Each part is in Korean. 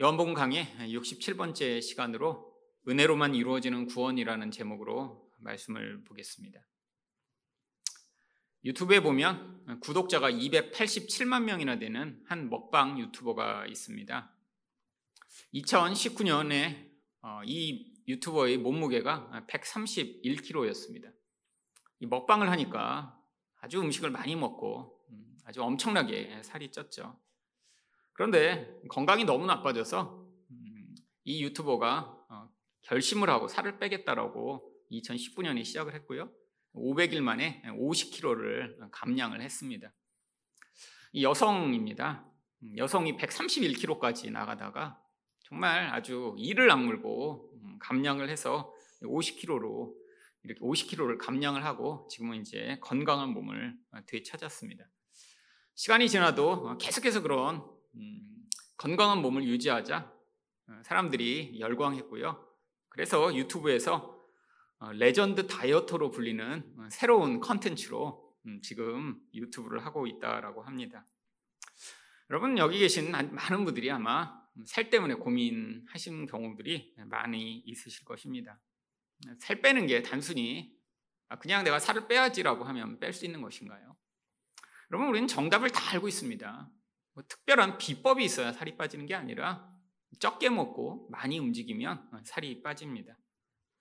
요한복음 강의 67번째 시간으로 은혜로만 이루어지는 구원이라는 제목으로 말씀을 보겠습니다. 유튜브에 보면 구독자가 287만 명이나 되는 한 먹방 유튜버가 있습니다. 2019년에 어, 이 유튜버의 몸무게가 131kg였습니다. 이 먹방을 하니까 아주 음식을 많이 먹고 음, 아주 엄청나게 살이 쪘죠. 그런데 건강이 너무 나빠져서 음, 이 유튜버가 어, 결심을 하고 살을 빼겠다라고 2019년에 시작을 했고요. 500일 만에 50kg를 감량을 했습니다. 이 여성입니다. 음, 여성이 131kg까지 나가다가 정말 아주 이를 악물고 음, 감량을 해서 50kg로 이렇게 50kg를 감량을 하고 지금은 이제 건강한 몸을 되찾았습니다. 시간이 지나도 계속해서 그런 음, 건강한 몸을 유지하자 어, 사람들이 열광했고요. 그래서 유튜브에서 어, 레전드 다이어터로 불리는 어, 새로운 컨텐츠로 음, 지금 유튜브를 하고 있다라고 합니다. 여러분 여기 계신 많은 분들이 아마 살 때문에 고민하신 경우들이 많이 있으실 것입니다. 살 빼는 게 단순히 아, 그냥 내가 살을 빼야지라고 하면 뺄 수 있는 것인가요? 여러분 우리는 정답을 다 알고 있습니다. 뭐 특별한 비법이 있어야 살이 빠지는 게 아니라 적게 먹고 많이 움직이면 살이 빠집니다.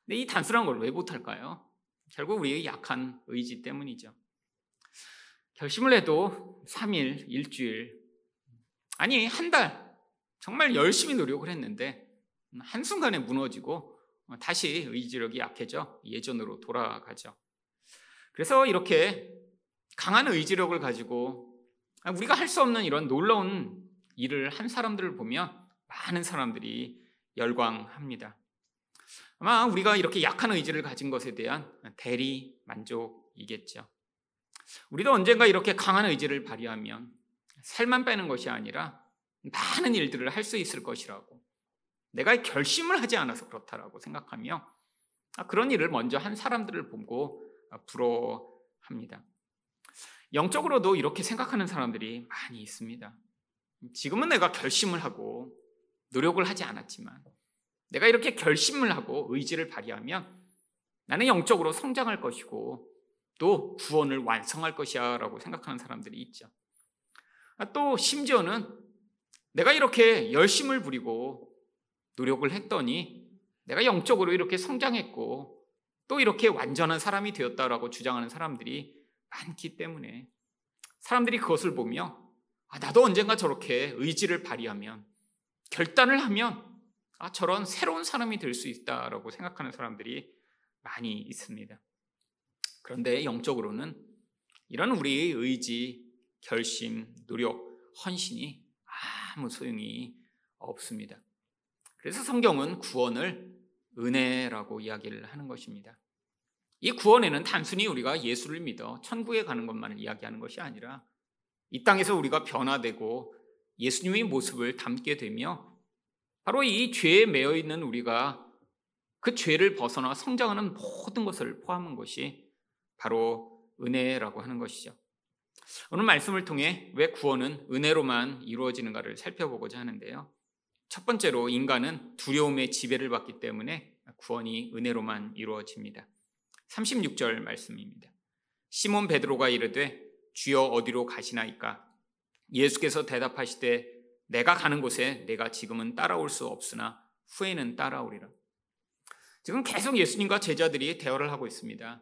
근데 이 단순한 걸 왜 못할까요? 결국 우리의 약한 의지 때문이죠. 결심을 해도 3일, 일주일, 아니, 한 달, 정말 열심히 노력을 했는데, 한순간에 무너지고, 다시 의지력이 약해져 예전으로 돌아가죠. 그래서 이렇게 강한 의지력을 가지고, 우리가 할 수 없는 이런 놀라운 일을 한 사람들을 보면 많은 사람들이 열광합니다. 아마 우리가 이렇게 약한 의지를 가진 것에 대한 대리 만족이겠죠. 우리도 언젠가 이렇게 강한 의지를 발휘하면 살만 빼는 것이 아니라 많은 일들을 할 수 있을 것이라고 내가 결심을 하지 않아서 그렇다라고 생각하며 그런 일을 먼저 한 사람들을 보고 부러워합니다. 영적으로도 이렇게 생각하는 사람들이 많이 있습니다. 지금은 내가 결심을 하고 노력을 하지 않았지만 내가 이렇게 결심을 하고 의지를 발휘하면 나는 영적으로 성장할 것이고 또 구원을 완성할 것이야 라고 생각하는 사람들이 있죠. 아, 또 심지어는 내가 이렇게 열심을 부리고 노력을 했더니 내가 영적으로 이렇게 성장했고 또 이렇게 완전한 사람이 되었다라고 주장하는 사람들이 많기 때문에 사람들이 그것을 보며 아, 나도 언젠가 저렇게 의지를 발휘하면 결단을 하면 아, 저런 새로운 사람이 될 수 있다라고 생각하는 사람들이 많이 있습니다. 그런데 영적으로는 이런 우리의 의지, 결심, 노력, 헌신이 아무 소용이 없습니다. 그래서 성경은 구원을 은혜라고 이야기를 하는 것입니다. 이 구원에는 단순히 우리가 예수를 믿어 천국에 가는 것만을 이야기하는 것이 아니라 이 땅에서 우리가 변화되고 예수님의 모습을 담게 되며 바로 이 죄에 매여 있는 우리가 그 죄를 벗어나 성장하는 모든 것을 포함한 것이 바로 은혜라고 하는 것이죠. 오늘 말씀을 통해 왜 구원은 은혜로만 이루어지는가를 살펴보고자 하는데요. 첫 번째로 인간은 두려움의 지배를 받기 때문에 구원이 은혜로만 이루어집니다. 36절 말씀입니다. 시몬 베드로가 이르되 주여 어디로 가시나이까? 예수께서 대답하시되 내가 가는 곳에 내가 지금은 따라올 수 없으나 후에는 따라오리라. 지금 계속 예수님과 제자들이 대화를 하고 있습니다.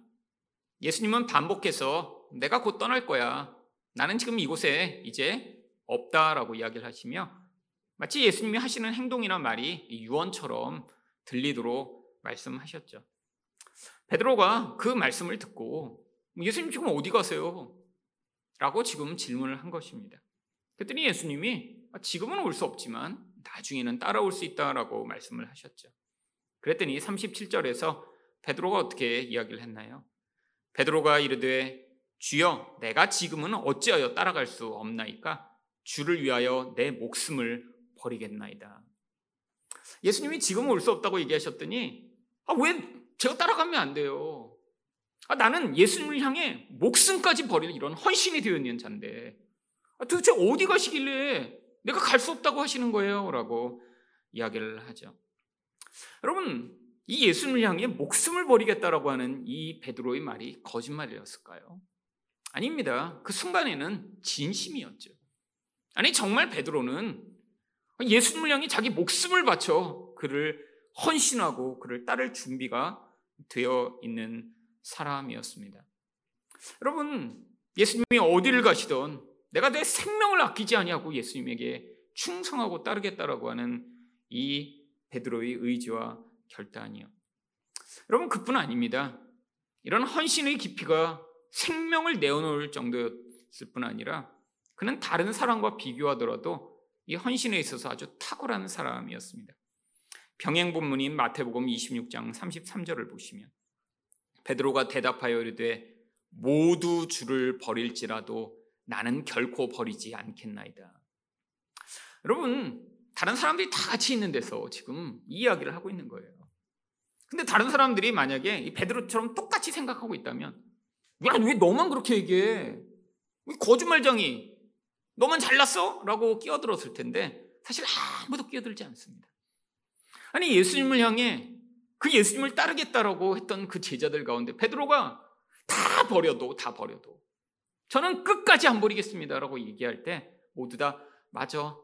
예수님은 반복해서 내가 곧 떠날 거야. 나는 지금 이곳에 이제 없다라고 이야기를 하시며 마치 예수님이 하시는 행동이나 말이 유언처럼 들리도록 말씀하셨죠. 베드로가 그 말씀을 듣고 예수님 지금 어디 가세요? 라고 지금 질문을 한 것입니다. 그랬더니 예수님이 아, 지금은 올 수 없지만 나중에는 따라올 수 있다라고 말씀을 하셨죠. 그랬더니 37절에서 베드로가 어떻게 이야기를 했나요? 베드로가 이르되 주여 내가 지금은 어찌하여 따라갈 수 없나이까 주를 위하여 내 목숨을 버리겠나이다. 예수님이 지금 올 수 없다고 얘기하셨더니 아, 왜 제가 따라가면 안 돼요? 아, 나는 예수님을 향해 목숨까지 버릴 이런 헌신이 되어 있는 자인데 아, 도대체 어디 가시길래 내가 갈 수 없다고 하시는 거예요. 라고 이야기를 하죠. 여러분, 이 예수님을 향해 목숨을 버리겠다라고 하는 이 베드로의 말이 거짓말이었을까요? 아닙니다. 그 순간에는 진심이었죠. 아니 정말 베드로는 예수님을 향해 자기 목숨을 바쳐 그를 헌신하고 그를 따를 준비가 되어 있는 사람이었습니다. 여러분, 예수님이 어디를 가시던 내가 내 생명을 아끼지 아니하고 예수님에게 충성하고 따르겠다라고 하는 이 베드로의 의지와 결단이요. 여러분 그뿐 아닙니다. 이런 헌신의 깊이가 생명을 내어놓을 정도였을 뿐 아니라 그는 다른 사람과 비교하더라도 이 헌신에 있어서 아주 탁월한 사람이었습니다. 병행 본문인 마태복음 26장 33절을 보시면 베드로가 대답하여 이르되 모두 주를 버릴지라도 나는 결코 버리지 않겠나이다. 여러분 다른 사람들이 다 같이 있는 데서 지금 이 이야기를 하고 있는 거예요. 근데 다른 사람들이 만약에 이 베드로처럼 똑같이 생각하고 있다면 야, 왜 너만 그렇게 얘기해? 거짓말쟁이. 너만 잘났어? 라고 끼어들었을 텐데 사실 아무도 끼어들지 않습니다. 아니 예수님을 향해 그 예수님을 따르겠다라고 했던 그 제자들 가운데 베드로가 다 버려도 다 버려도 저는 끝까지 안 버리겠습니다라고 얘기할 때 모두 다 맞아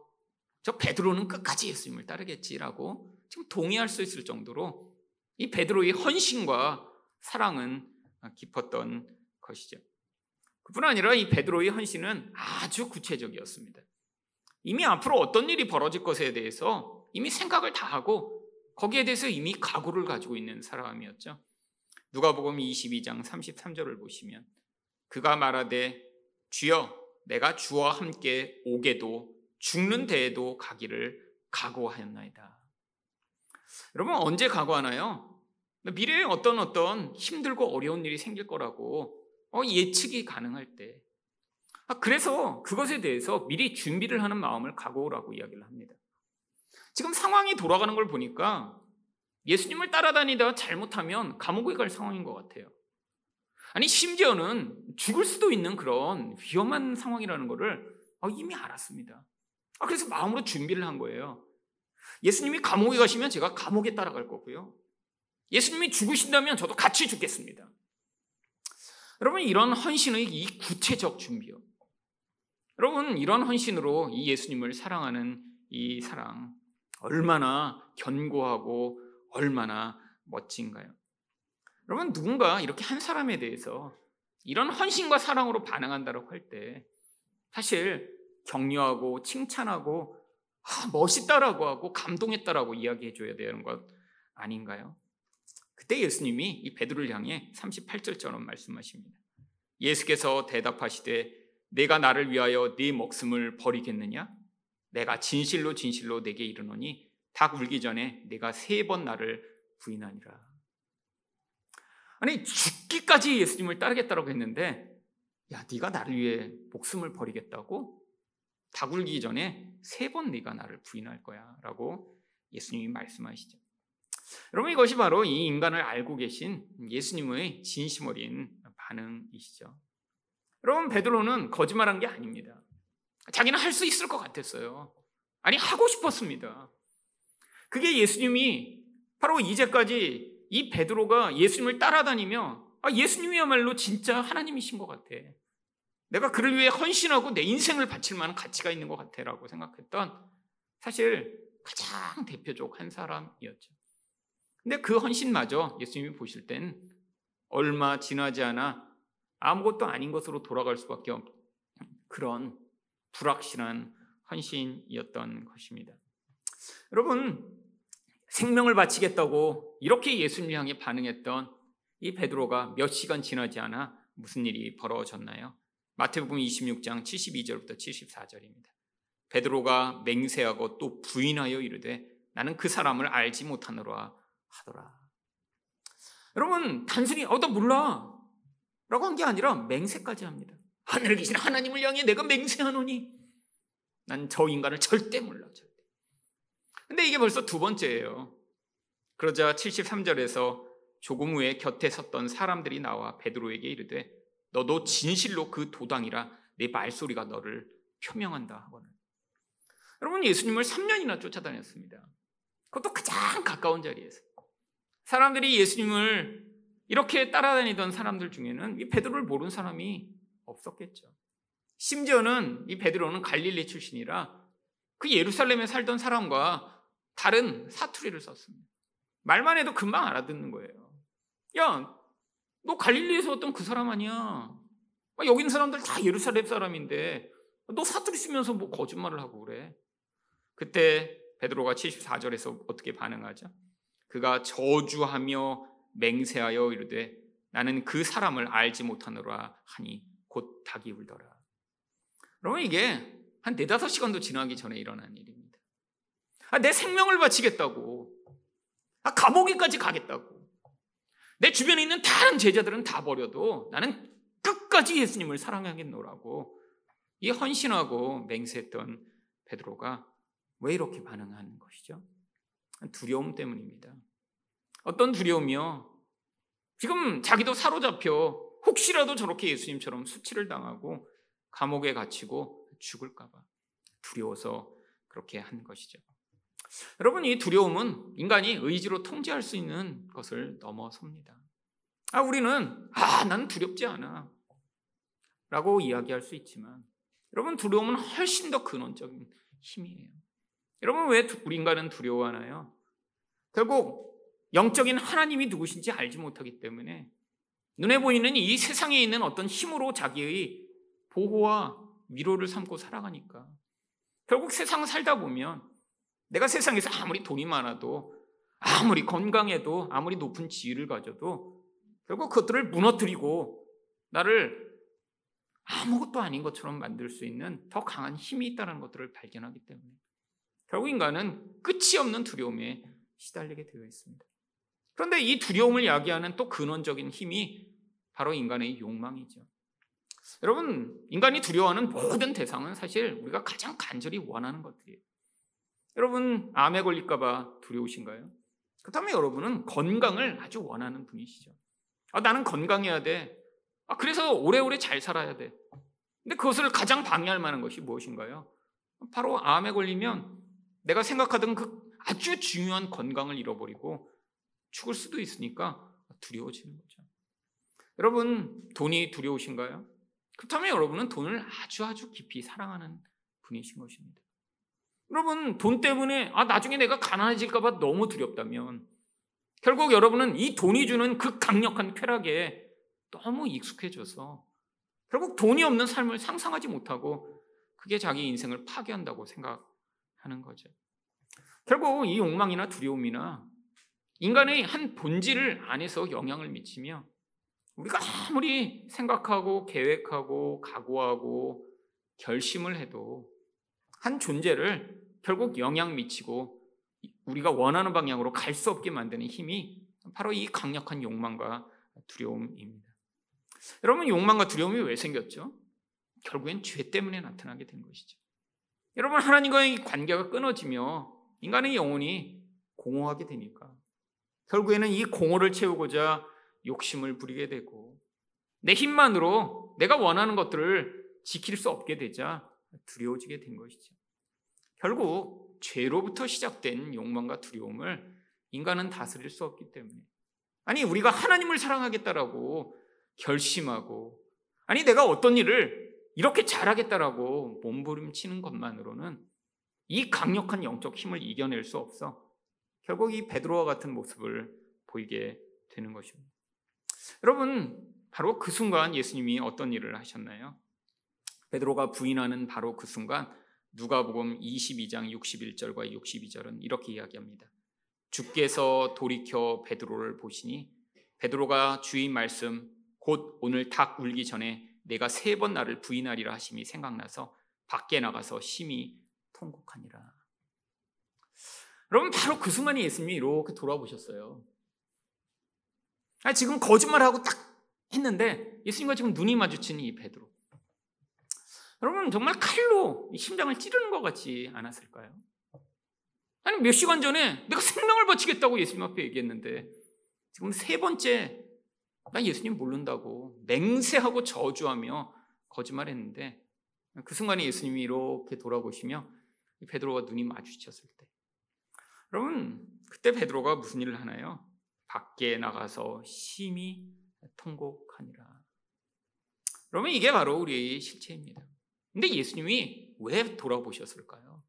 저 베드로는 끝까지 예수님을 따르겠지라고 지금 동의할 수 있을 정도로 이 베드로의 헌신과 사랑은 깊었던 것이죠. 그뿐 아니라 이 베드로의 헌신은 아주 구체적이었습니다. 이미 앞으로 어떤 일이 벌어질 것에 대해서 이미 생각을 다 하고 거기에 대해서 이미 각오를 가지고 있는 사람이었죠. 누가복음 22장 33절을 보시면 그가 말하되 주여 내가 주와 함께 오게도 죽는 데에도 가기를 각오하였나이다. 여러분 언제 각오하나요? 미래에 어떤 어떤 힘들고 어려운 일이 생길 거라고 어, 예측이 가능할 때. 아, 그래서 그것에 대해서 미리 준비를 하는 마음을 각오라고 이야기를 합니다. 지금 상황이 돌아가는 걸 보니까 예수님을 따라다니다 잘못하면 감옥에 갈 상황인 것 같아요. 아니 심지어는 죽을 수도 있는 그런 위험한 상황이라는 것을 어, 이미 알았습니다. 아, 그래서 마음으로 준비를 한 거예요. 예수님이 감옥에 가시면 제가 감옥에 따라갈 거고요. 예수님이 죽으신다면 저도 같이 죽겠습니다. 여러분, 이런 헌신의 이 구체적 준비요. 여러분, 이런 헌신으로 이 예수님을 사랑하는 이 사랑, 얼마나 견고하고 얼마나 멋진가요? 여러분, 누군가 이렇게 한 사람에 대해서 이런 헌신과 사랑으로 반응한다고 할 때, 사실 격려하고 칭찬하고 아, 멋있다라고 하고 감동했다라고 이야기해 줘야 되는 것 아닌가요? 그때 예수님이 이 베드로를 향해 38절처럼 말씀하십니다. 예수께서 대답하시되 내가 나를 위하여 네 목숨을 버리겠느냐? 내가 진실로 진실로 내게 이르노니 닭 울기 전에 내가 세 번 나를 부인하니라. 아니 죽기까지 예수님을 따르겠다고 했는데 야 네가 나를 위해 목숨을 버리겠다고? 다굴기 전에 세 번 네가 나를 부인할 거야라고 예수님이 말씀하시죠. 여러분 이것이 바로 이 인간을 알고 계신 예수님의 진심 어린 반응이시죠. 여러분 베드로는 거짓말한 게 아닙니다. 자기는 할 수 있을 것 같았어요. 아니 하고 싶었습니다. 그게 예수님이 바로 이제까지 이 베드로가 예수님을 따라다니며 아, 예수님이야말로 진짜 하나님이신 것 같아. 내가 그를 위해 헌신하고 내 인생을 바칠 만한 가치가 있는 것 같아라고 생각했던 사실 가장 대표적 한 사람이었죠. 근데 그 헌신마저 예수님이 보실 땐 얼마 지나지 않아 아무것도 아닌 것으로 돌아갈 수밖에 없는 그런 불확실한 헌신이었던 것입니다. 여러분, 생명을 바치겠다고 이렇게 예수님 향해 반응했던 이 베드로가 몇 시간 지나지 않아 무슨 일이 벌어졌나요? 마태복음 26장 72절부터 74절입니다. 베드로가 맹세하고 또 부인하여 이르되 나는 그 사람을 알지 못하노라 하더라. 여러분 단순히 어나 몰라 라고 한 게 아니라 맹세까지 합니다. 하늘에 계신 하나님을 향해 내가 맹세하노니 난 저 인간을 절대 몰라 절대. 근데 이게 벌써 두 번째예요. 그러자 73절에서 조금 후에 곁에 섰던 사람들이 나와 베드로에게 이르되 너도 진실로 그 도당이라 내 말소리가 너를 표명한다 하거든. 여러분 예수님을 3년이나 쫓아다녔습니다. 그것도 가장 가까운 자리에서. 사람들이 예수님을 이렇게 따라다니던 사람들 중에는 이 베드로를 모르는 사람이 없었겠죠. 심지어는 이 베드로는 갈릴리 출신이라 그 예루살렘에 살던 사람과 다른 사투리를 썼습니다. 말만 해도 금방 알아듣는 거예요. 야, 너 갈릴리에서 어떤 그 사람 아니야? 아, 여기 있는 사람들 다 예루살렘 사람인데 너 사투리 쓰면서 뭐 거짓말을 하고 그래. 그때 베드로가 74절에서 어떻게 반응하죠? 그가 저주하며 맹세하여 이르되 나는 그 사람을 알지 못하노라 하니 곧 닭이 울더라. 그러면 이게 한 네다섯 시간도 지나기 전에 일어난 일입니다. 아, 내 생명을 바치겠다고. 아, 감옥에까지 가겠다고. 내 주변에 있는 다른 제자들은 다 버려도 나는 끝까지 예수님을 사랑하겠노라고 이 헌신하고 맹세했던 베드로가 왜 이렇게 반응하는 것이죠? 두려움 때문입니다. 어떤 두려움이요? 지금 자기도 사로잡혀 혹시라도 저렇게 예수님처럼 수치를 당하고 감옥에 갇히고 죽을까봐 두려워서 그렇게 한 것이죠. 여러분, 이 두려움은 인간이 의지로 통제할 수 있는 것을 넘어섭니다. 아, 우리는, 아, 난 두렵지 않아. 라고 이야기할 수 있지만, 여러분, 두려움은 훨씬 더 근원적인 힘이에요. 여러분, 왜 우리 인간은 두려워하나요? 결국, 영적인 하나님이 누구신지 알지 못하기 때문에, 눈에 보이는 이 세상에 있는 어떤 힘으로 자기의 보호와 위로를 삼고 살아가니까, 결국 세상을 살다 보면, 내가 세상에서 아무리 돈이 많아도, 아무리 건강해도, 아무리 높은 지위를 가져도, 결국 그것들을 무너뜨리고, 나를 아무것도 아닌 것처럼 만들 수 있는 더 강한 힘이 있다는 것들을 발견하기 때문에 결국 인간은 끝이 없는 두려움에 시달리게 되어 있습니다. 그런데 이 두려움을 야기하는 또 근원적인 힘이 바로 인간의 욕망이죠. 여러분, 인간이 두려워하는 모든 대상은 사실 우리가 가장 간절히 원하는 것들이에요. 여러분, 암에 걸릴까봐 두려우신가요? 그렇다면 여러분은 건강을 아주 원하는 분이시죠. 아, 나는 건강해야 돼. 아, 그래서 오래오래 잘 살아야 돼. 근데 그것을 가장 방해할 만한 것이 무엇인가요? 바로 암에 걸리면 내가 생각하던 그 아주 중요한 건강을 잃어버리고 죽을 수도 있으니까 두려워지는 거죠. 여러분, 돈이 두려우신가요? 그렇다면 여러분은 돈을 아주 아주 깊이 사랑하는 분이신 것입니다. 여러분, 돈 때문에, 아, 나중에 내가 가난해질까 봐 너무 두렵다면, 결국 여러분은 이 돈이 주는 그 강력한 쾌락에 너무 익숙해져서 결국 돈이 없는 삶을 상상하지 못하고 그게 자기 인생을 파괴한다고 생각하는 거죠. 결국 이 욕망이나 두려움이나 인간의 한 본질을 안에서 영향을 미치며 우리가 아무리 생각하고 계획하고 각오하고 결심을 해도 한 존재를 결국 영향 미치고 우리가 원하는 방향으로 갈 수 없게 만드는 힘이 바로 이 강력한 욕망과 두려움입니다. 여러분 욕망과 두려움이 왜 생겼죠? 결국엔 죄 때문에 나타나게 된 것이죠. 여러분 하나님과의 관계가 끊어지며 인간의 영혼이 공허하게 되니까 결국에는 이 공허를 채우고자 욕심을 부리게 되고 내 힘만으로 내가 원하는 것들을 지킬 수 없게 되자 두려워지게 된 것이죠. 결국 죄로부터 시작된 욕망과 두려움을 인간은 다스릴 수 없기 때문에 아니 우리가 하나님을 사랑하겠다라고 결심하고 아니 내가 어떤 일을 이렇게 잘하겠다라고 몸부림치는 것만으로는 이 강력한 영적 힘을 이겨낼 수 없어 결국 이 베드로와 같은 모습을 보이게 되는 것입니다. 여러분 바로 그 순간 예수님이 어떤 일을 하셨나요? 베드로가 부인하는 바로 그 순간 누가복음 22장 61절과 62절은 이렇게 이야기합니다. 주께서 돌이켜 베드로를 보시니 베드로가 주인 말씀 곧 오늘 닭 울기 전에 내가 세 번 나를 부인하리라 하심이 생각나서 밖에 나가서 심히 통곡하니라. 여러분 바로 그 순간에 예수님이 이렇게 돌아보셨어요. 아, 지금 거짓말하고 딱 했는데 예수님과 지금 눈이 마주친 이 베드로. 여러분 정말 칼로 심장을 찌르는 것 같지 않았을까요? 아니 몇 시간 전에 내가 생명을 바치겠다고 예수님 앞에 얘기했는데 지금 세 번째 나 예수님 모른다고 맹세하고 저주하며 거짓말했는데 그 순간에 예수님이 이렇게 돌아보시며 베드로가 눈이 마주쳤을 때 여러분 그때 베드로가 무슨 일을 하나요? 밖에 나가서 심히 통곡하니라. 그러면 이게 바로 우리의 실체입니다. 근데 예수님이 왜 돌아보셨을까요?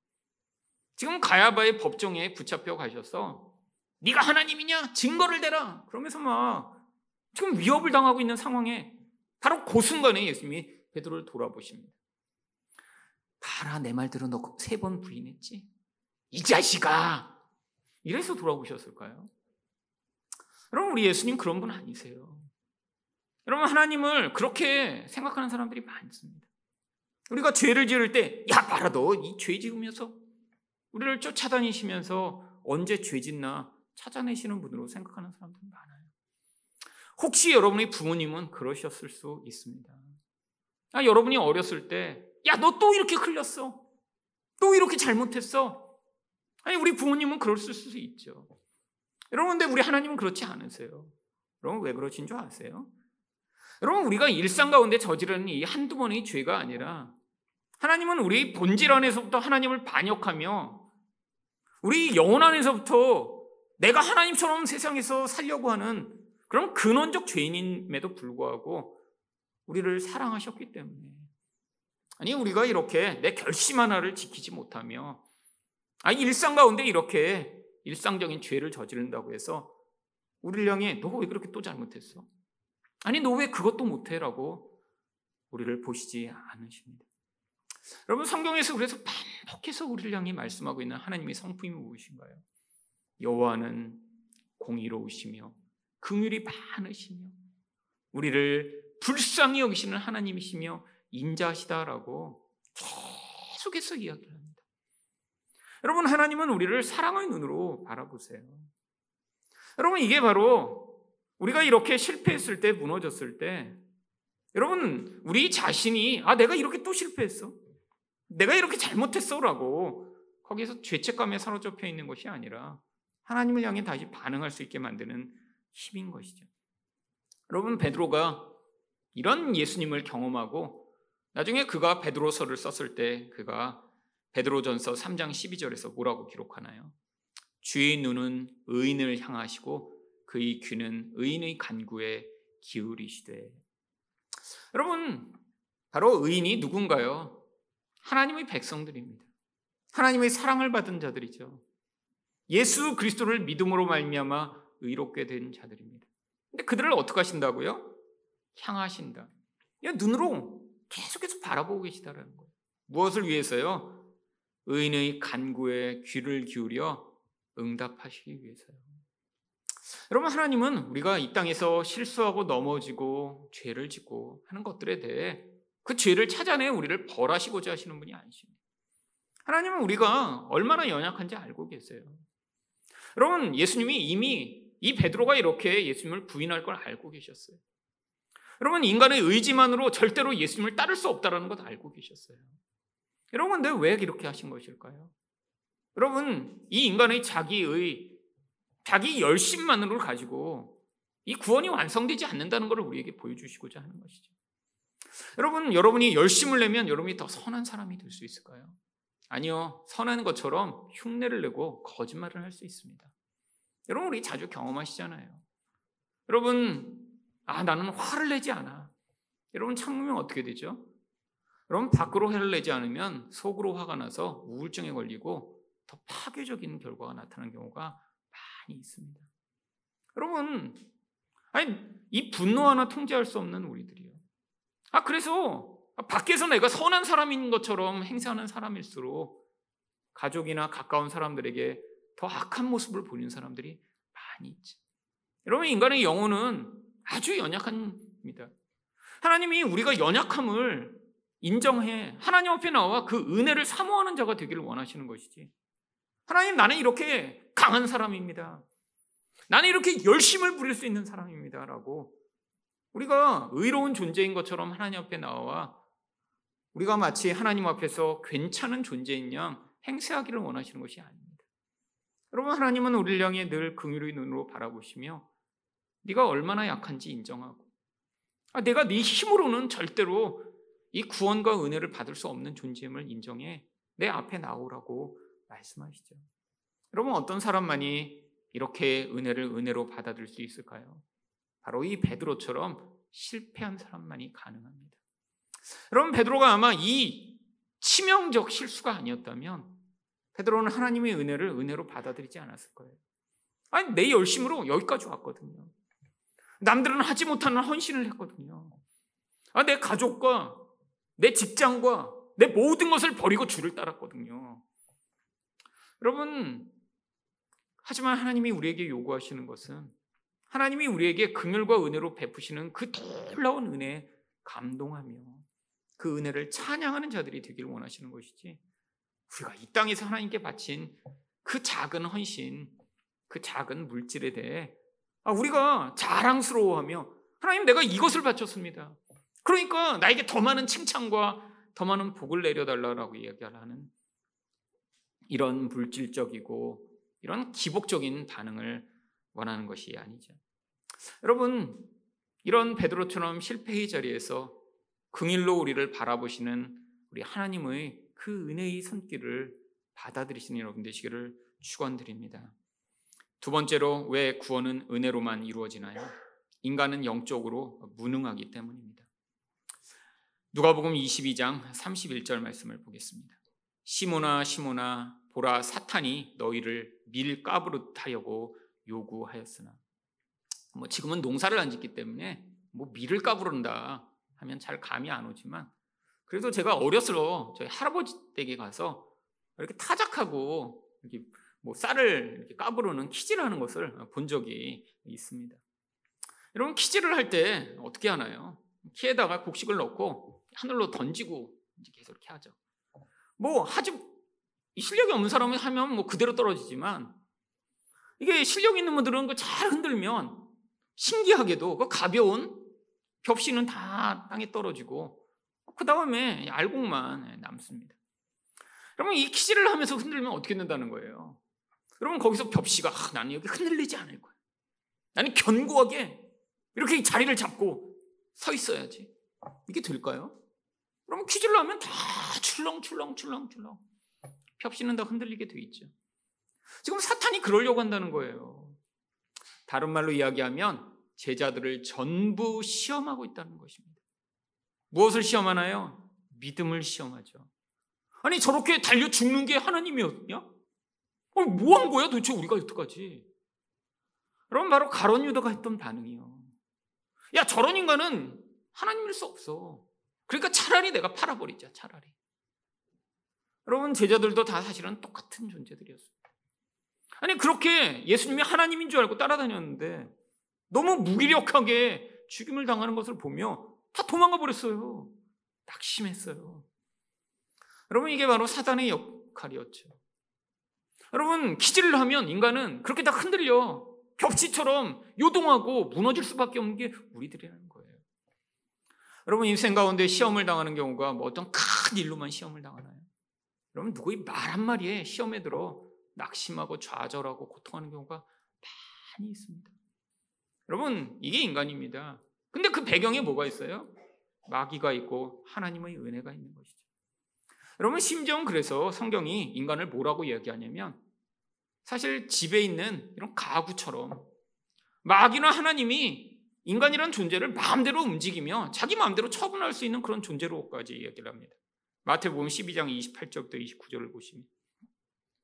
지금 가야바의 법정에 붙잡혀 가셔서 네가 하나님이냐 증거를 대라 그러면서 막 지금 위협을 당하고 있는 상황에 바로 그 순간에 예수님이 베드로를 돌아보십니다. 봐라 내 말대로 너세 번 부인했지? 이 자식아 이래서 돌아보셨을까요? 여러분 우리 예수님 그런 분 아니세요. 여러분 하나님을 그렇게 생각하는 사람들이 많습니다. 우리가 죄를 지을 때, 야, 봐라, 너 이 죄 지으면서 우리를 쫓아다니시면서 언제 죄 짓나 찾아내시는 분으로 생각하는 사람들이 많아요. 혹시 여러분의 부모님은 그러셨을 수 있습니다. 아, 여러분이 어렸을 때, 야, 너 또 이렇게 흘렸어. 또 이렇게 잘못했어. 아니, 우리 부모님은 그럴 수 있죠. 여러분, 근데 우리 하나님은 그렇지 않으세요. 여러분, 왜 그러신 줄 아세요? 여러분, 우리가 일상 가운데 저지르는 이 한두 번의 죄가 아니라 하나님은 우리 본질 안에서부터 하나님을 반역하며 우리 영혼 안에서부터 내가 하나님처럼 세상에서 살려고 하는 그런 근원적 죄인임에도 불구하고 우리를 사랑하셨기 때문에 아니 우리가 이렇게 내 결심 하나를 지키지 못하며 아니 일상 가운데 이렇게 일상적인 죄를 저지른다고 해서 우리를 향해 너 왜 그렇게 또 잘못했어? 아니 너 왜 그것도 못해라고 우리를 보시지 않으십니다. 여러분 성경에서 그래서 반복해서 우리를 향해 말씀하고 있는 하나님의 성품이 무엇인가요? 여호와는 공의로우시며 긍휼이 많으시며 우리를 불쌍히 여기시는 하나님이시며 인자시다라고 계속해서 이야기를 합니다. 여러분 하나님은 우리를 사랑의 눈으로 바라보세요. 여러분 이게 바로 우리가 이렇게 실패했을 때 무너졌을 때 여러분 우리 자신이 아 내가 이렇게 또 실패했어. 내가 이렇게 잘못했어 라고 거기서 죄책감에 사로잡혀 있는 것이 아니라 하나님을 향해 다시 반응할 수 있게 만드는 힘인 것이죠. 여러분 베드로가 이런 예수님을 경험하고 나중에 그가 베드로서를 썼을 때 그가 베드로전서 3장 12절에서 뭐라고 기록하나요? 주의 눈은 의인을 향하시고 그의 귀는 의인의 간구에 기울이시되 여러분 바로 의인이 누군가요? 하나님의 백성들입니다. 하나님의 사랑을 받은 자들이죠. 예수 그리스도를 믿음으로 말미암아 의롭게 된 자들입니다. 근데 그들을 어떻게 하신다고요? 향하신다. 눈으로 계속해서 바라보고 계시다라는 거예요. 무엇을 위해서요? 의인의 간구에 귀를 기울여 응답하시기 위해서요. 여러분 하나님은 우리가 이 땅에서 실수하고 넘어지고 죄를 짓고 하는 것들에 대해 그 죄를 찾아내 우리를 벌하시고자 하시는 분이 아니십니다. 하나님은 우리가 얼마나 연약한지 알고 계세요. 여러분, 예수님이 이미 이 베드로가 이렇게 예수님을 부인할 걸 알고 계셨어요. 여러분, 인간의 의지만으로 절대로 예수님을 따를 수 없다는 것 알고 계셨어요. 여러분, 근데 왜 이렇게 하신 것일까요? 여러분, 이 인간의 자기의, 자기 열심만으로 가지고 이 구원이 완성되지 않는다는 것을 우리에게 보여주시고자 하는 것이죠. 여러분, 여러분이 열심을 내면 여러분이 더 선한 사람이 될 수 있을까요? 아니요. 선한 것처럼 흉내를 내고 거짓말을 할 수 있습니다. 여러분, 우리 자주 경험하시잖아요. 여러분, 아, 나는 화를 내지 않아. 여러분, 참으면 어떻게 되죠? 여러분, 밖으로 화를 내지 않으면 속으로 화가 나서 우울증에 걸리고 더 파괴적인 결과가 나타나는 경우가 많이 있습니다. 여러분, 아니, 이 분노 하나 통제할 수 없는 우리들이요. 아, 그래서 밖에서 내가 선한 사람인 것처럼 행세하는 사람일수록 가족이나 가까운 사람들에게 더 악한 모습을 보이는 사람들이 많이 있지. 여러분, 인간의 영혼은 아주 연약합니다. 하나님이 우리가 연약함을 인정해 하나님 앞에 나와 그 은혜를 사모하는 자가 되기를 원하시는 것이지. 하나님, 나는 이렇게 강한 사람입니다. 나는 이렇게 열심을 부릴 수 있는 사람입니다. 라고 우리가 의로운 존재인 것처럼 하나님 앞에 나와 우리가 마치 하나님 앞에서 괜찮은 존재인 양 행세하기를 원하시는 것이 아닙니다. 여러분 하나님은 우리를 향해 늘 긍휼의 눈으로 바라보시며 네가 얼마나 약한지 인정하고 아, 내가 네 힘으로는 절대로 이 구원과 은혜를 받을 수 없는 존재임을 인정해 내 앞에 나오라고 말씀하시죠. 여러분 어떤 사람만이 이렇게 은혜를 은혜로 받아들일 수 있을까요? 바로 이 베드로처럼 실패한 사람만이 가능합니다. 여러분 베드로가 아마 이 치명적 실수가 아니었다면 베드로는 하나님의 은혜를 은혜로 받아들이지 않았을 거예요. 아니 내 열심으로 여기까지 왔거든요. 남들은 하지 못하는 헌신을 했거든요. 아, 내 가족과 내 직장과 내 모든 것을 버리고 주를 따랐거든요. 여러분, 하지만 하나님이 우리에게 요구하시는 것은 하나님이 우리에게 긍휼과 은혜로 베푸시는 그 놀라운 은혜에 감동하며 그 은혜를 찬양하는 자들이 되기를 원하시는 것이지 우리가 이 땅에서 하나님께 바친 그 작은 헌신, 그 작은 물질에 대해 아, 우리가 자랑스러워하며 하나님 내가 이것을 바쳤습니다. 그러니까 나에게 더 많은 칭찬과 더 많은 복을 내려달라고 이야기하는 이런 물질적이고 이런 기복적인 반응을 원하는 것이 아니죠. 여러분 이런 베드로처럼 실패의 자리에서 긍일로 우리를 바라보시는 우리 하나님의 그 은혜의 손길을 받아들이시는 여러분 되시기를 축원드립니다. 두 번째로 왜 구원은 은혜로만 이루어지나요? 인간은 영적으로 무능하기 때문입니다. 누가복음 22장 31절 말씀을 보겠습니다. 시모나 시모나 보라 사탄이 너희를 밀가부릇하려고 요구하였으나 뭐 지금은 농사를 안 짓기 때문에 뭐 밀을 까부른다 하면 잘 감이 안 오지만 그래도 제가 어렸을 때 저희 할아버지 댁에 가서 이렇게 타작하고 이렇게 뭐 쌀을 이렇게 까부르는 키질을 하는 것을 본 적이 있습니다. 여러분 키질을 할 때 어떻게 하나요? 키에다가 곡식을 넣고 하늘로 던지고 이제 계속 이렇게 하죠. 뭐 하지 실력이 없는 사람이 하면 뭐 그대로 떨어지지만 이게 실력 있는 분들은 그 잘 흔들면 신기하게도 그 가벼운 겹씨는 다 땅에 떨어지고 그 다음에 알곡만 남습니다. 여러분 이 키질을 하면서 흔들면 어떻게 된다는 거예요? 여러분 거기서 겹씨가 아, 나는 여기 흔들리지 않을 거야. 나는 견고하게 이렇게 자리를 잡고 서 있어야지. 이게 될까요? 그러면 퀴즈를 하면 다 출렁출렁출렁출렁 겹씨는 다 흔들리게 돼 있죠. 지금 사탄이 그러려고 한다는 거예요. 다른 말로 이야기하면 제자들을 전부 시험하고 있다는 것입니다. 무엇을 시험하나요? 믿음을 시험하죠. 아니 저렇게 달려 죽는 게 하나님이었냐? 어, 뭐한 거야 도대체 우리가 여태까지? 여러분 바로 가론 유다가 했던 반응이요. 야 저런 인간은 하나님일 수 없어. 그러니까 차라리 내가 팔아버리자 차라리. 여러분 제자들도 다 사실은 똑같은 존재들이었습니다. 아니 그렇게 예수님이 하나님인 줄 알고 따라다녔는데 너무 무기력하게 죽임을 당하는 것을 보며 다 도망가 버렸어요. 낙심했어요. 여러분 이게 바로 사단의 역할이었죠. 여러분 기질을 하면 인간은 그렇게 다 흔들려 겹치처럼 요동하고 무너질 수밖에 없는 게 우리들이라는 거예요. 여러분 인생 가운데 시험을 당하는 경우가 뭐 어떤 큰 일로만 시험을 당하나요? 여러분 누구의 말 한마리에 시험에 들어 낙심하고 좌절하고 고통하는 경우가 많이 있습니다. 여러분 이게 인간입니다. 근데 그 배경에 뭐가 있어요? 마귀가 있고 하나님의 은혜가 있는 것이죠. 여러분 심지어 그래서 성경이 인간을 뭐라고 이야기하냐면 사실 집에 있는 이런 가구처럼 마귀나 하나님이 인간이란 존재를 마음대로 움직이며 자기 마음대로 처분할 수 있는 그런 존재로까지 이야기를 합니다. 마태복음 12장 28절부터 29절을 보시면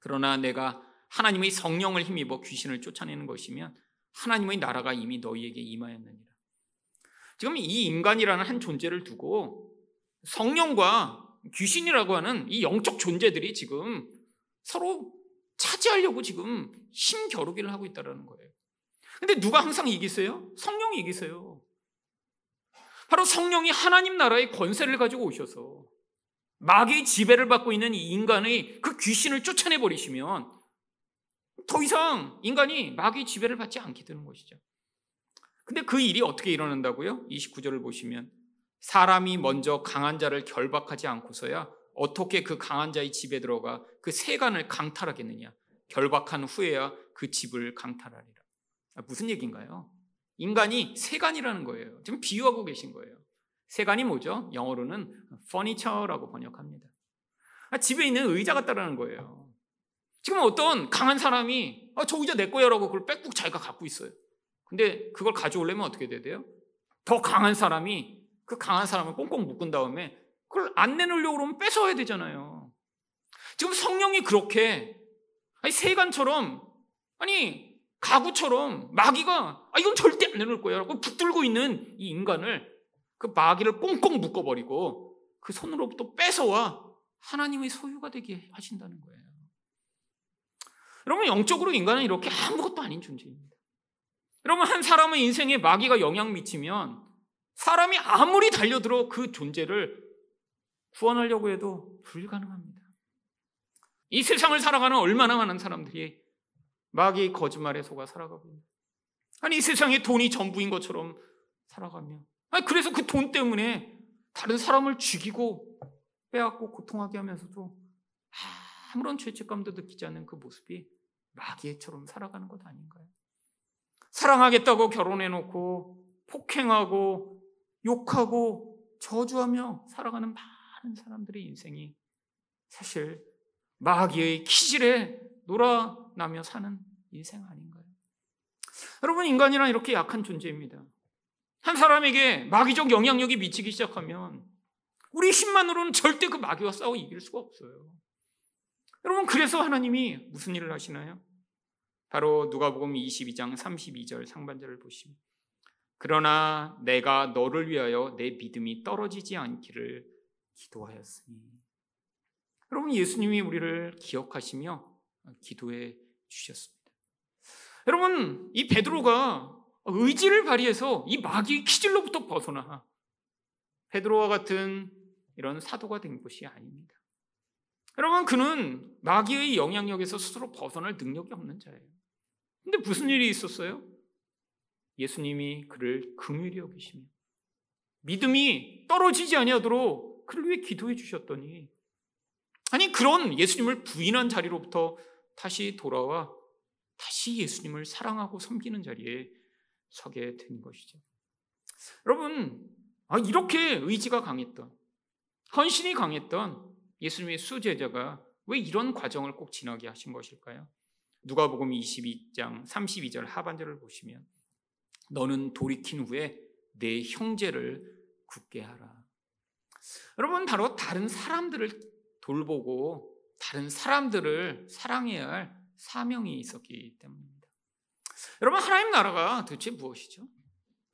그러나 내가 하나님의 성령을 힘입어 귀신을 쫓아내는 것이면 하나님의 나라가 이미 너희에게 임하였느니라. 지금 이 인간이라는 한 존재를 두고 성령과 귀신이라고 하는 이 영적 존재들이 지금 서로 차지하려고 지금 힘겨루기를 하고 있다는 거예요. 근데 누가 항상 이기세요? 성령이 이기세요. 바로 성령이 하나님 나라의 권세를 가지고 오셔서 마귀의 지배를 받고 있는 이 인간의 그 귀신을 쫓아내 버리시면 더 이상 인간이 마귀의 지배를 받지 않게 되는 것이죠. 근데 그 일이 어떻게 일어난다고요? 29절을 보시면 사람이 먼저 강한 자를 결박하지 않고서야 어떻게 그 강한 자의 집에 들어가 그 세간을 강탈하겠느냐? 결박한 후에야 그 집을 강탈하리라. 아, 무슨 얘기인가요? 인간이 세간이라는 거예요. 지금 비유하고 계신 거예요. 세간이 뭐죠? 영어로는 furniture라고 번역합니다. 아, 집에 있는 의자 같다라는 거예요. 지금 어떤 강한 사람이 아, 저 의자 내 거야라고 그걸 빽빽 자기가 갖고 있어요. 근데 그걸 가져오려면 어떻게 돼야 돼요? 더 강한 사람이 그 강한 사람을 꽁꽁 묶은 다음에 그걸 안 내놓으려고 그러면 뺏어야 되잖아요. 지금 성령이 그렇게 아니 세간처럼 아니 가구처럼 마귀가 아 이건 절대 안 내놓을 거야 라고 붙들고 있는 이 인간을 그 마귀를 꽁꽁 묶어버리고 그 손으로부터 뺏어와 하나님의 소유가 되게 하신다는 거예요. 여러분 영적으로 인간은 이렇게 아무것도 아닌 존재입니다. 여러분 한 사람의 인생에 마귀가 영향 미치면 사람이 아무리 달려들어 그 존재를 구원하려고 해도 불가능합니다. 이 세상을 살아가는 얼마나 많은 사람들이 마귀의 거짓말에 속아 살아가고 아니 이 세상에 돈이 전부인 것처럼 살아가며 아니 그래서 그 돈 때문에 다른 사람을 죽이고 빼앗고 고통하게 하면서도 아무런 죄책감도 느끼지 않는 그 모습이 마귀처럼 살아가는 것 아닌가요? 사랑하겠다고 결혼해놓고 폭행하고 욕하고 저주하며 살아가는 많은 사람들의 인생이 사실 마귀의 키질에 놀아나며 사는 인생 아닌가요? 여러분, 인간이란 이렇게 약한 존재입니다. 한 사람에게 마귀적 영향력이 미치기 시작하면 우리 힘만으로는 절대 그 마귀와 싸워 이길 수가 없어요. 여러분, 그래서 하나님이 무슨 일을 하시나요? 바로 누가복음 22장 32절 상반절을 보시면 그러나 내가 너를 위하여 내 믿음이 떨어지지 않기를 기도하였으니 여러분 예수님이 우리를 기억하시며 기도해 주셨습니다. 여러분 이 베드로가 의지를 발휘해서 이 마귀의 키질로부터 벗어나 베드로와 같은 이런 사도가 된 것이 아닙니다. 여러분 그는 마귀의 영향력에서 스스로 벗어날 능력이 없는 자예요. 근데 무슨 일이 있었어요? 예수님이 그를 긍휼히 여기시며 믿음이 떨어지지 아니하도록 그를 위해 기도해 주셨더니 아니 그런 예수님을 부인한 자리로부터 다시 돌아와 다시 예수님을 사랑하고 섬기는 자리에 서게 된 것이죠. 여러분, 아, 이렇게 의지가 강했던, 헌신이 강했던 예수님의 수제자가 왜 이런 과정을 꼭 지나게 하신 것일까요? 누가복음 22장 32절 하반절을 보시면 너는 돌이킨 후에 내 형제를 굳게 하라. 여러분 바로 다른 사람들을 돌보고 다른 사람들을 사랑해야 할 사명이 있었기 때문입니다. 여러분 하나님 나라가 도대체 무엇이죠?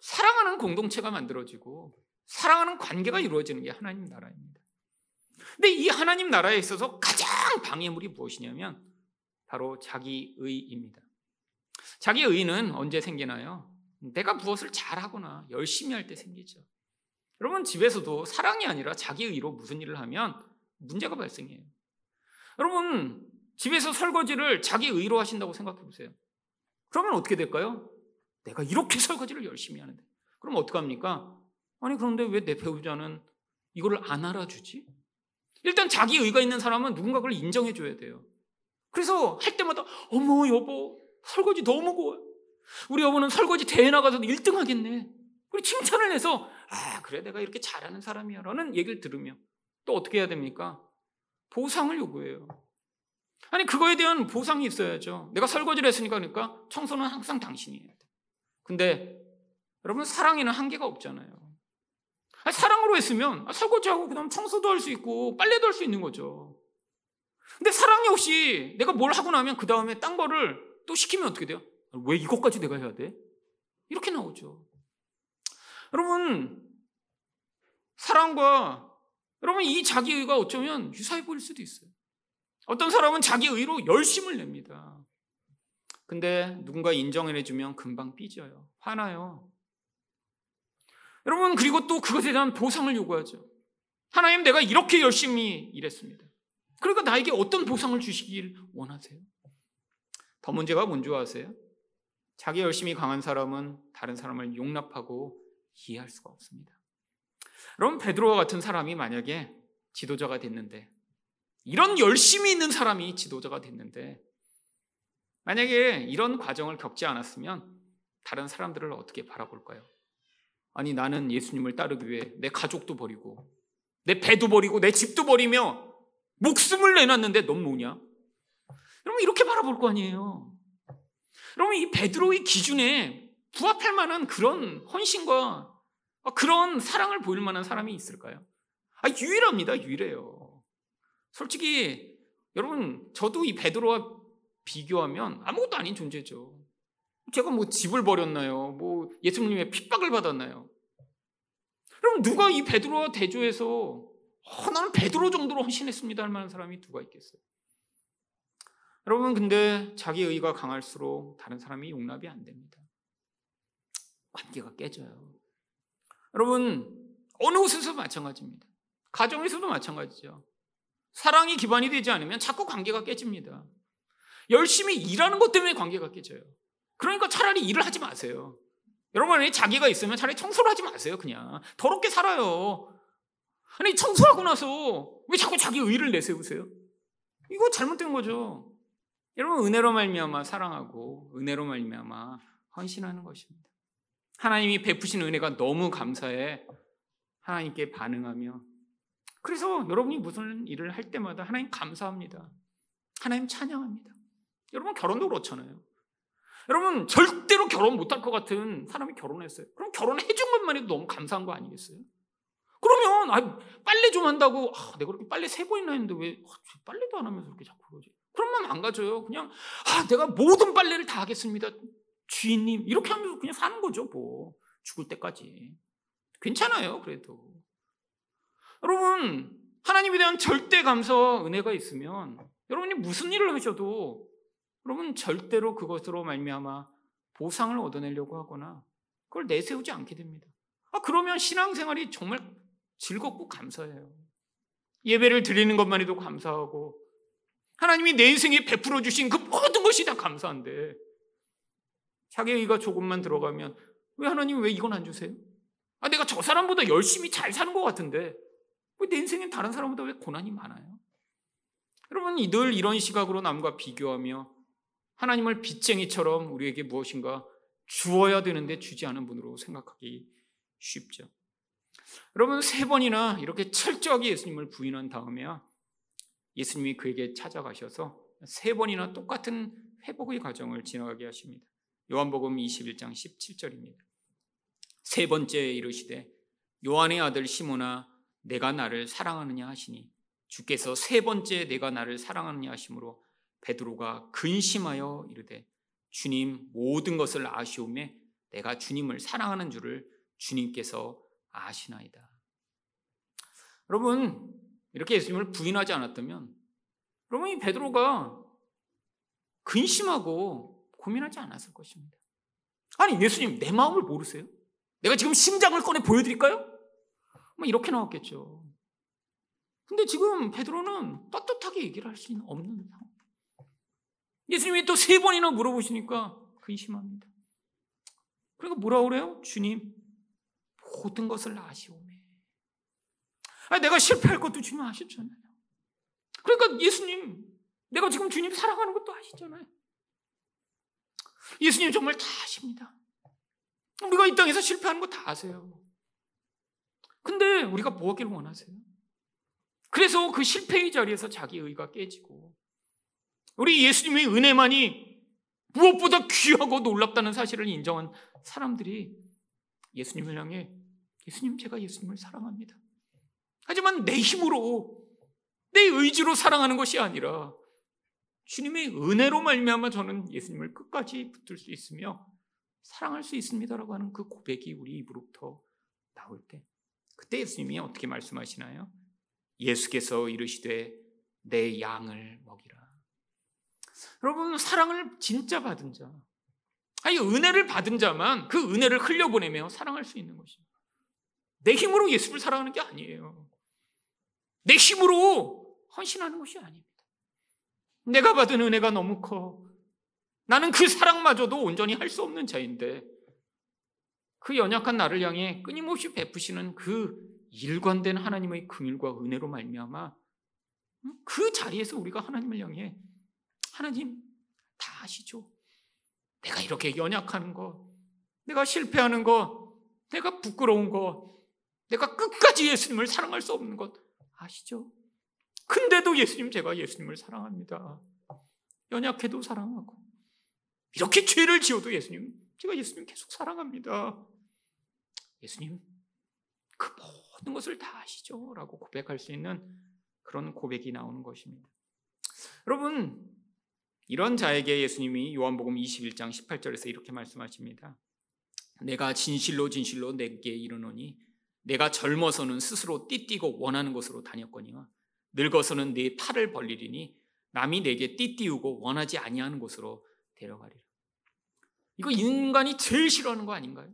사랑하는 공동체가 만들어지고 사랑하는 관계가 이루어지는 게 하나님 나라입니다. 근데 이 하나님 나라에 있어서 가장 방해물이 무엇이냐면 바로 자기의입니다. 자기의는 언제 생기나요? 내가 무엇을 잘하거나 열심히 할 때 생기죠. 여러분 집에서도 사랑이 아니라 자기의로 무슨 일을 하면 문제가 발생해요. 여러분, 집에서 설거지를 자기 의로 하신다고 생각해 보세요. 그러면 어떻게 될까요? 내가 이렇게 설거지를 열심히 하는데. 그럼 어떡합니까? 아니, 그런데 왜 내 배우자는 이거를 안 알아주지? 일단 자기 의가 있는 사람은 누군가 그걸 인정해 줘야 돼요. 그래서 할 때마다, 어머, 여보, 설거지 너무 고워. 우리 여보는 설거지 대회 나가서도 1등 하겠네. 우리 칭찬을 해서, 아, 그래, 내가 이렇게 잘하는 사람이야. 라는 얘기를 들으며 또 어떻게 해야 됩니까? 보상을 요구해요. 아니 그거에 대한 보상이 있어야죠. 내가 설거지를 했으니까 그러니까 청소는 항상 당신이 해야 돼. 근데 여러분 사랑에는 한계가 없잖아요. 아니, 사랑으로 했으면 설거지하고 그다음 청소도 할 수 있고 빨래도 할 수 있는 거죠. 근데 사랑이 없이 내가 뭘 하고 나면 그 다음에 딴 거를 또 시키면 어떻게 돼요? 왜 이것까지 내가 해야 돼? 이렇게 나오죠. 여러분 사랑과 여러분 이 자기의가 어쩌면 유사해 보일 수도 있어요. 어떤 사람은 자기의로 열심을 냅니다. 근데 누군가 인정해주면 금방 삐져요. 화나요. 여러분 그리고 또 그것에 대한 보상을 요구하죠. 하나님 내가 이렇게 열심히 일했습니다. 그러니까 나에게 어떤 보상을 주시길 원하세요? 더 문제가 뭔지 아세요? 자기 열심히 강한 사람은 다른 사람을 용납하고 이해할 수가 없습니다. 여러분 베드로와 같은 사람이 만약에 지도자가 됐는데 이런 열심히 있는 사람이 지도자가 됐는데 만약에 이런 과정을 겪지 않았으면 다른 사람들을 어떻게 바라볼까요? 아니 나는 예수님을 따르기 위해 내 가족도 버리고 내 배도 버리고 내 집도 버리며 목숨을 내놨는데 넌 뭐냐? 여러분 이렇게 바라볼 거 아니에요. 여러분 이 베드로의 기준에 부합할 만한 그런 헌신과 그런 사랑을 보일 만한 사람이 있을까요? 아, 유일합니다. 유일해요. 솔직히 여러분 저도 이 베드로와 비교하면 아무것도 아닌 존재죠. 제가 뭐 집을 버렸나요? 뭐 예수님의 핍박을 받았나요? 그럼 누가 이 베드로와 대조해서 어, 나는 베드로 정도로 헌신했습니다 할 만한 사람이 누가 있겠어요? 여러분 근데 자기 의가 강할수록 다른 사람이 용납이 안 됩니다. 관계가 깨져요. 여러분 어느 곳에서 마찬가지입니다. 가정에서도 마찬가지죠. 사랑이 기반이 되지 않으면 자꾸 관계가 깨집니다. 열심히 일하는 것 때문에 관계가 깨져요. 그러니까 차라리 일을 하지 마세요. 여러분, 에 자기가 있으면 차라리 청소를 하지 마세요, 그냥. 더럽게 살아요. 아니, 청소하고 나서 왜 자꾸 자기 의를 내세우세요? 이거 잘못된 거죠. 여러분, 은혜로 말미암아 사랑하고 은혜로 말미암아 헌신하는 것입니다. 하나님이 베푸신 은혜가 너무 감사해 하나님께 반응하며 그래서 여러분이 무슨 일을 할 때마다 하나님 감사합니다. 하나님 찬양합니다. 여러분 결혼도 그렇잖아요. 여러분 절대로 결혼 못할 것 같은 사람이 결혼했어요. 그럼 결혼해 준 것만 해도 너무 감사한 거 아니겠어요? 그러면 아, 빨래 좀 한다고 아, 내가 그렇게 빨래 세 번이나 했는데 왜 아, 빨래도 안 하면서 그렇게 자꾸 그러지? 그런 마음 안 가져요. 그냥 아, 내가 모든 빨래를 다 하겠습니다. 주인님 이렇게 하면서 그냥 사는 거죠. 뭐 죽을 때까지 괜찮아요. 그래도 여러분 하나님에 대한 절대 감사와 은혜가 있으면 여러분이 무슨 일을 하셔도 여러분 절대로 그것으로 말미암아 보상을 얻어내려고 하거나 그걸 내세우지 않게 됩니다. 아 그러면 신앙생활이 정말 즐겁고 감사해요. 예배를 드리는 것만 해도 감사하고 하나님이 내 인생에 베풀어 주신 그 모든 것이 다 감사한데 자기 의가 조금만 들어가면 왜 하나님 왜 이건 안 주세요? 아 내가 저 사람보다 열심히 잘 사는 것 같은데 왜 내 인생엔 다른 사람보다 왜 고난이 많아요? 여러분 늘 이런 시각으로 남과 비교하며 하나님을 빚쟁이처럼 우리에게 무엇인가 주어야 되는데 주지 않은 분으로 생각하기 쉽죠. 여러분 세 번이나 이렇게 철저하게 예수님을 부인한 다음에야 예수님이 그에게 찾아가셔서 세 번이나 똑같은 회복의 과정을 지나가게 하십니다. 요한복음 21장 17절입니다. 세 번째 이르시되 요한의 아들 시모나 내가 나를 사랑하느냐 하시니 주께서 세 번째 내가 나를 사랑하느냐 하심으로 베드로가 근심하여 이르되 주님 모든 것을 아시오매 내가 주님을 사랑하는 줄을 주님께서 아시나이다. 여러분 이렇게 예수님을 부인하지 않았다면 여러분 이 베드로가 근심하고 고민하지 않았을 것입니다. 아니 예수님 내 마음을 모르세요? 내가 지금 심장을 꺼내 보여드릴까요? 뭐 이렇게 나왔겠죠. 근데 지금 베드로는 떳떳하게 얘기를 할 수 없는 상황. 예수님이 또 세 번이나 물어보시니까 근심합니다. 그러니까 뭐라 그래요? 주님, 모든 것을 아시오매. 아니, 내가 실패할 것도 주님 아셨잖아요. 그러니까 예수님, 내가 지금 주님 사랑하는 것도 아시잖아요. 예수님 정말 다 아십니다. 우리가 이 땅에서 실패하는 거 다 아세요. 근데 우리가 뭐 하기를 원하세요? 그래서 그 실패의 자리에서 자기 의가 깨지고 우리 예수님의 은혜만이 무엇보다 귀하고 놀랍다는 사실을 인정한 사람들이 예수님을 향해 예수님 제가 예수님을 사랑합니다. 하지만 내 힘으로 내 의지로 사랑하는 것이 아니라 주님의 은혜로 말미암아 저는 예수님을 끝까지 붙들 수 있으며 사랑할 수 있습니다라고 하는 그 고백이 우리 입으로부터 나올 때 그때 예수님이 어떻게 말씀하시나요? 예수께서 이르시되 내 양을 먹이라. 여러분 사랑을 진짜 받은 자, 아니 은혜를 받은 자만 그 은혜를 흘려보내며 사랑할 수 있는 것입니다. 내 힘으로 예수를 사랑하는 게 아니에요. 내 힘으로 헌신하는 것이 아닙니다. 내가 받은 은혜가 너무 커. 나는 그 사랑마저도 온전히 할 수 없는 자인데 그 연약한 나를 향해 끊임없이 베푸시는 그 일관된 하나님의 긍휼과 은혜로 말미암아 그 자리에서 우리가 하나님을 향해 하나님 다 아시죠? 내가 이렇게 연약하는 거, 내가 실패하는 거, 내가 부끄러운 거, 내가 끝까지 예수님을 사랑할 수 없는 것 아시죠? 근데도 예수님 제가 예수님을 사랑합니다. 연약해도 사랑하고 이렇게 죄를 지어도 예수님 제가 예수님 계속 사랑합니다. 예수님 그 모든 것을 다 아시죠? 라고 고백할 수 있는 그런 고백이 나오는 것입니다. 여러분 이런 자에게 예수님이 요한복음 21장 18절에서 이렇게 말씀하십니다. 내가 진실로 진실로 내게 이르노니 내가 젊어서는 스스로 띠띠고 원하는 곳으로 다녔거니와 늙어서는 내 팔을 벌리리니 남이 내게 띠띠우고 원하지 아니하는 곳으로 데려가리라. 이거 인간이 제일 싫어하는 거 아닌가요?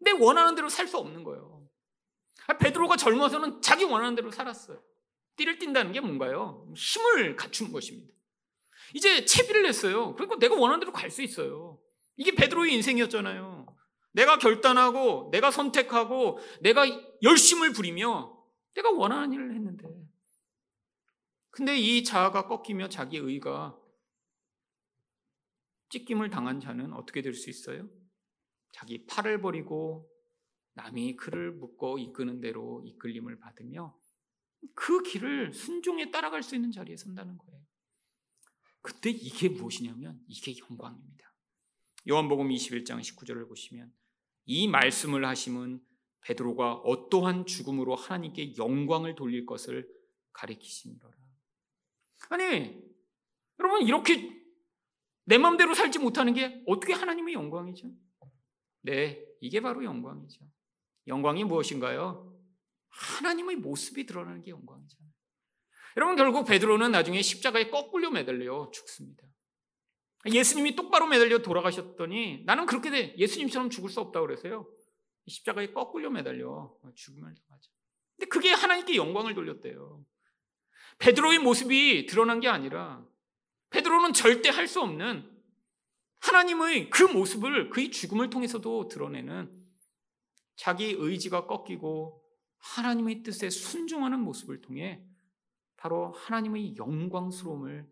내 원하는 대로 살 수 없는 거예요. 아, 베드로가 젊어서는 자기 원하는 대로 살았어요. 띠를 띈다는 게 뭔가요? 힘을 갖춘 것입니다. 이제 채비를 냈어요. 그리고 내가 원하는 대로 갈 수 있어요. 이게 베드로의 인생이었잖아요. 내가 결단하고, 내가 선택하고, 내가 열심을 부리며, 내가 원하는 일을 했는데. 근데 이 자아가 꺾이며 자기 의가 찢김을 당한 자는 어떻게 될 수 있어요? 자기 팔을 버리고 남이 그를 묶어 이끄는 대로 이끌림을 받으며 그 길을 순종에 따라갈 수 있는 자리에 선다는 거예요. 그때 이게 무엇이냐면 이게 영광입니다. 요한복음 21장 19절을 보시면 이 말씀을 하심은 베드로가 어떠한 죽음으로 하나님께 영광을 돌릴 것을 가리키시니라. 아니, 여러분 이렇게 내 마음대로 살지 못하는 게 어떻게 하나님의 영광이죠? 네, 이게 바로 영광이죠. 영광이 무엇인가요? 하나님의 모습이 드러나는 게 영광이잖아요. 여러분 결국 베드로는 나중에 십자가에 거꾸로 매달려 죽습니다. 예수님이 똑바로 매달려 돌아가셨더니 나는 그렇게 돼 예수님처럼 죽을 수 없다고 그래서요. 십자가에 거꾸로 매달려 죽음을 당하죠. 근데 그게 하나님께 영광을 돌렸대요. 베드로의 모습이 드러난 게 아니라 베드로는 절대 할 수 없는 하나님의 그 모습을 그의 죽음을 통해서도 드러내는 자기 의지가 꺾이고 하나님의 뜻에 순종하는 모습을 통해 바로 하나님의 영광스러움을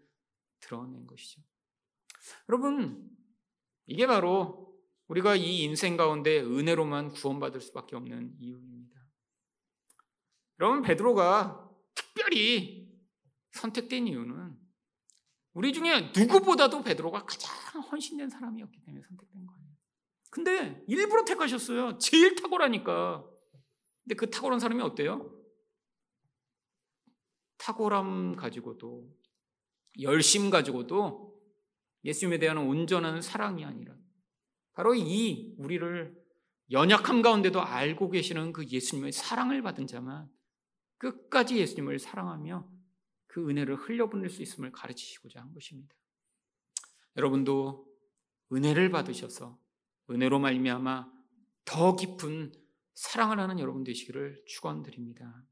드러낸 것이죠. 여러분, 이게 바로 우리가 이 인생 가운데 은혜로만 구원받을 수밖에 없는 이유입니다. 여러분, 베드로가 특별히 선택된 이유는 우리 중에 누구보다도 베드로가 가장 헌신된 사람이었기 때문에 선택된 거예요. 근데 일부러 택하셨어요. 제일 탁월하니까. 근데 그 탁월한 사람이 어때요? 탁월함 가지고도 열심 가지고도 예수님에 대한 온전한 사랑이 아니라 바로 이 우리를 연약함 가운데도 알고 계시는 그 예수님의 사랑을 받은 자만 끝까지 예수님을 사랑하며 그 은혜를 흘려보낼 수 있음을 가르치시고자 한 것입니다. 여러분도 은혜를 받으셔서 은혜로 말미암아 더 깊은 사랑을 하는 여러분 되시기를 축원드립니다.